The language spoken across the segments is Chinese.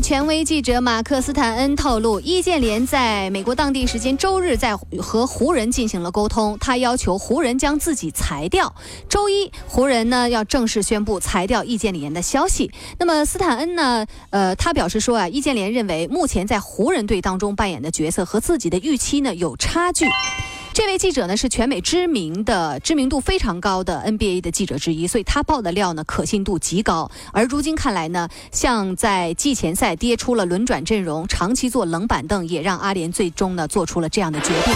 权威记者马克斯坦恩透露，易建联在美国当地时间周日在和湖人进行了沟通，他要求湖人将自己裁掉。周一，湖人呢要正式宣布裁掉易建联的消息。那么斯坦恩呢，呃，他表示说啊，易建联认为目前在湖人队当中扮演的角色和自己的预期呢有差距。这位记者呢是全美知名的、知名度非常高的 NBA 的记者之一，所以他爆的料呢可信度极高。而如今看来呢，像在季前赛跌出了轮转阵容，长期坐冷板凳，也让阿联最终呢做出了这样的决定。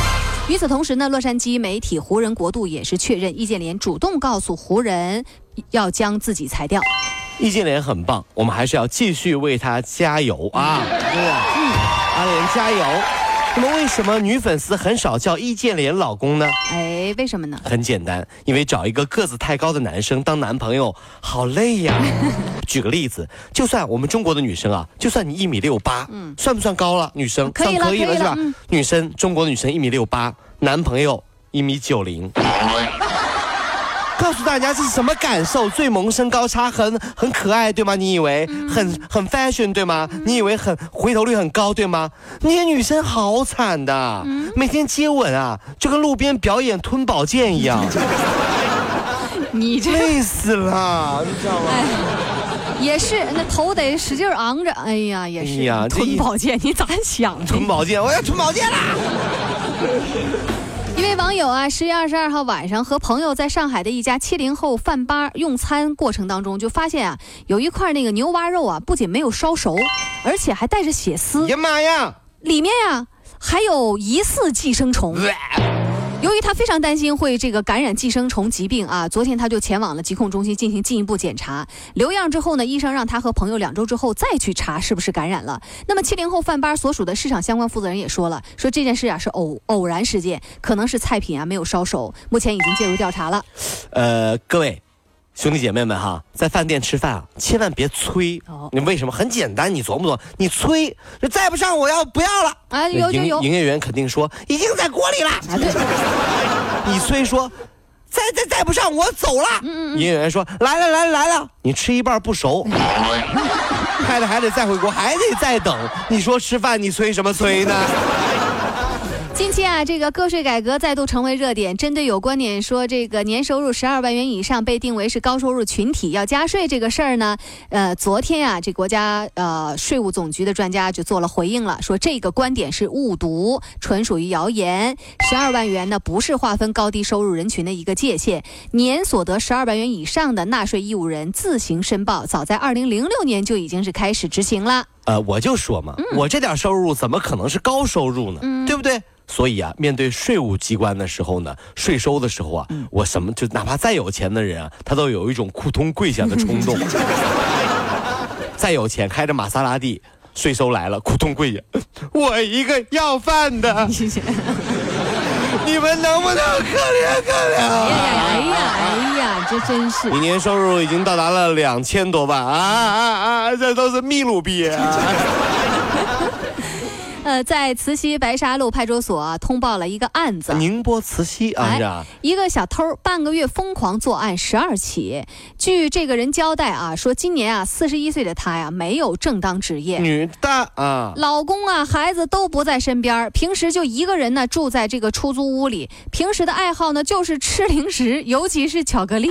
与此同时呢，洛杉矶媒体湖人国度也是确认，易建联主动告诉湖人要将自己裁掉。易建联很棒，我们还是要继续为他加油啊！对？嗯，阿联加油。那么为什么女粉丝很少叫易建联老公呢？哎，为什么呢？很简单，因为找一个个子太高的男生当男朋友好累呀。举个例子，就算我们中国的女生啊，就算你一米六八，嗯，算不算高了？女生可以了，算可以了是吧？嗯女生，中国女生一米六八，男朋友一米九零。告诉大家这是什么感受？最萌身高差很很可爱，对吗？你以为很很 fashion 对吗？你以为很回头率很高对吗？那些女生好惨的，每天接吻啊，就跟路边表演吞宝剑一样，你这累死了，你知道吗？哎也是，那头得使劲昂着。哎呀，也是。哎呀吞宝剑，你咋想的？吞宝剑，我要吞宝剑啦！一位网友啊，十月二十二号晚上和朋友在上海的一家七零后饭吧用餐过程当中，就发现啊，有一块那个牛蛙肉啊，不仅没有烧熟，而且还带着血丝，呀妈呀！里面呀、还有疑似寄生虫。由于他非常担心会这个感染寄生虫疾病啊，昨天他就前往了疾控中心进行进一步检查。留样之后呢，医生让他和朋友两周之后再去查是不是感染了。那么七零后饭吧所属的市场相关负责人也说了，说这件事啊是偶偶然事件，可能是菜品啊没有烧熟，目前已经介入调查了。呃，各位兄弟姐妹们哈，在饭店吃饭啊，千万别催。哦你为什么？很简单，你琢磨琢磨，你催，再不上我要不要了。啊，有有营有营业员肯定说已经在锅里了。啊，对，你催说再再再不上我走了。嗯营业员说来了来了来了，你吃一半不熟，还得还得再回锅，还得再等。你说吃饭你催什么催呢？近期啊，这个个税改革再度成为热点。针对有观点说这个年收入十二万元以上被定为是高收入群体要加税这个事儿呢，呃，昨天啊，这国家呃税务总局的专家就做了回应了，说这个观点是误读，纯属于谣言。十二万元呢不是划分高低收入人群的一个界限，年所得十二万元以上的纳税义务人自行申报，早在二零零六年就已经是开始执行了。呃，我就说嘛，我这点收入怎么可能是高收入呢？对不对？所以啊，面对税务机关的时候呢，税收的时候啊，我什么就哪怕再有钱的人啊，他都有一种扑通跪下的冲动。再有钱，开着玛莎拉蒂，税收来了，扑通跪下，我一个要饭的，你们能不能可怜可怜？哎呀哎呀哎呀，这真是。你年收入已经到达了两千多万啊啊啊！这都是秘鲁币啊！呃，在慈溪白沙路派出所、啊、通报了一个案子。宁波慈溪啊，一个小偷半个月疯狂作案十二起。据这个人交代啊，说今年啊四十一岁的他呀没有正当职业，女的啊，老公啊孩子都不在身边，平时就一个人呢住在这个出租屋里。平时的爱好呢就是吃零食，尤其是巧克力。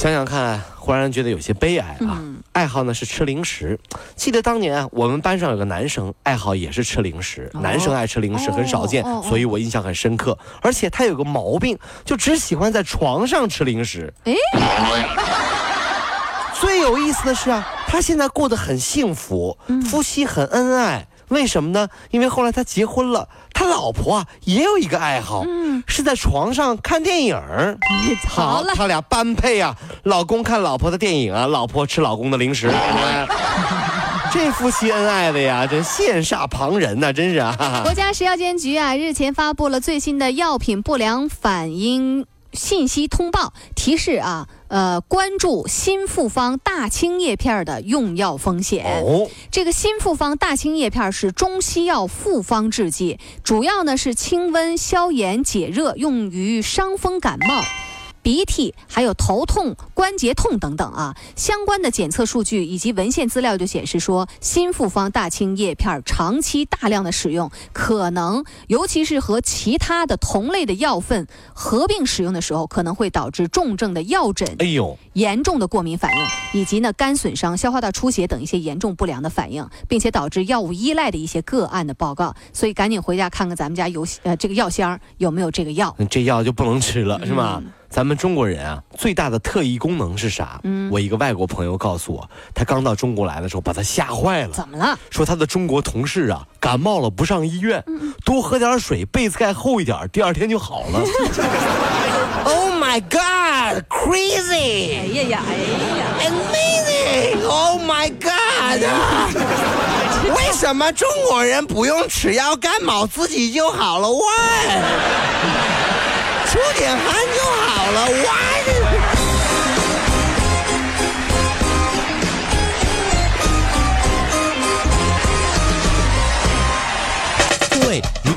想想看，忽然觉得有些悲哀啊。嗯爱好呢是吃零食，记得当年啊，我们班上有个男生爱好也是吃零食，男生爱吃零食很少见，哦哦哦所以我印象很深刻。而且他有个毛病，就只喜欢在床上吃零食。哎，最有意思的是啊，他现在过得很幸福，嗯夫妻很恩爱。为什么呢？因为后来他结婚了，他老婆啊也有一个爱好，嗯是在床上看电影。好了，他俩般配啊！老公看老婆的电影啊，老婆吃老公的零食。这夫妻恩爱的呀，真羡煞旁人呐，真是啊。国家食药监局啊，日前发布了最新的药品不良反应信息通报，提示啊。呃，关注新复方大青叶片的用药风险。哦，这个新复方大青叶片是中西药复方制剂，主要呢是清温消炎解热，用于伤风感冒。鼻涕，还有头痛、关节痛等等啊，相关的检测数据以及文献资料就显示说，新复方大青叶片长期大量的使用，可能尤其是和其他的同类的药份合并使用的时候，可能会导致重症的药疹，哎呦，严重的过敏反应，以及呢肝损伤、消化道出血等一些严重不良的反应，并且导致药物依赖的一些个案的报告。所以赶紧回家看看咱们家有呃这个药箱有没有这个药，这药就不能吃了是吗？咱们中国人啊，最大的特异功能是啥？嗯，我一个外国朋友告诉我，他刚到中国来的时候，把他吓坏了。怎么了？说他的中国同事啊，感冒了不上医院，多喝点水，被子盖厚一点，第二天就好了。Oh my God, crazy！哎呀呀，哎呀，Amazing! Oh my God！为什么中国人不用吃药感冒，自己就好了？Why？出点汗就好了，我！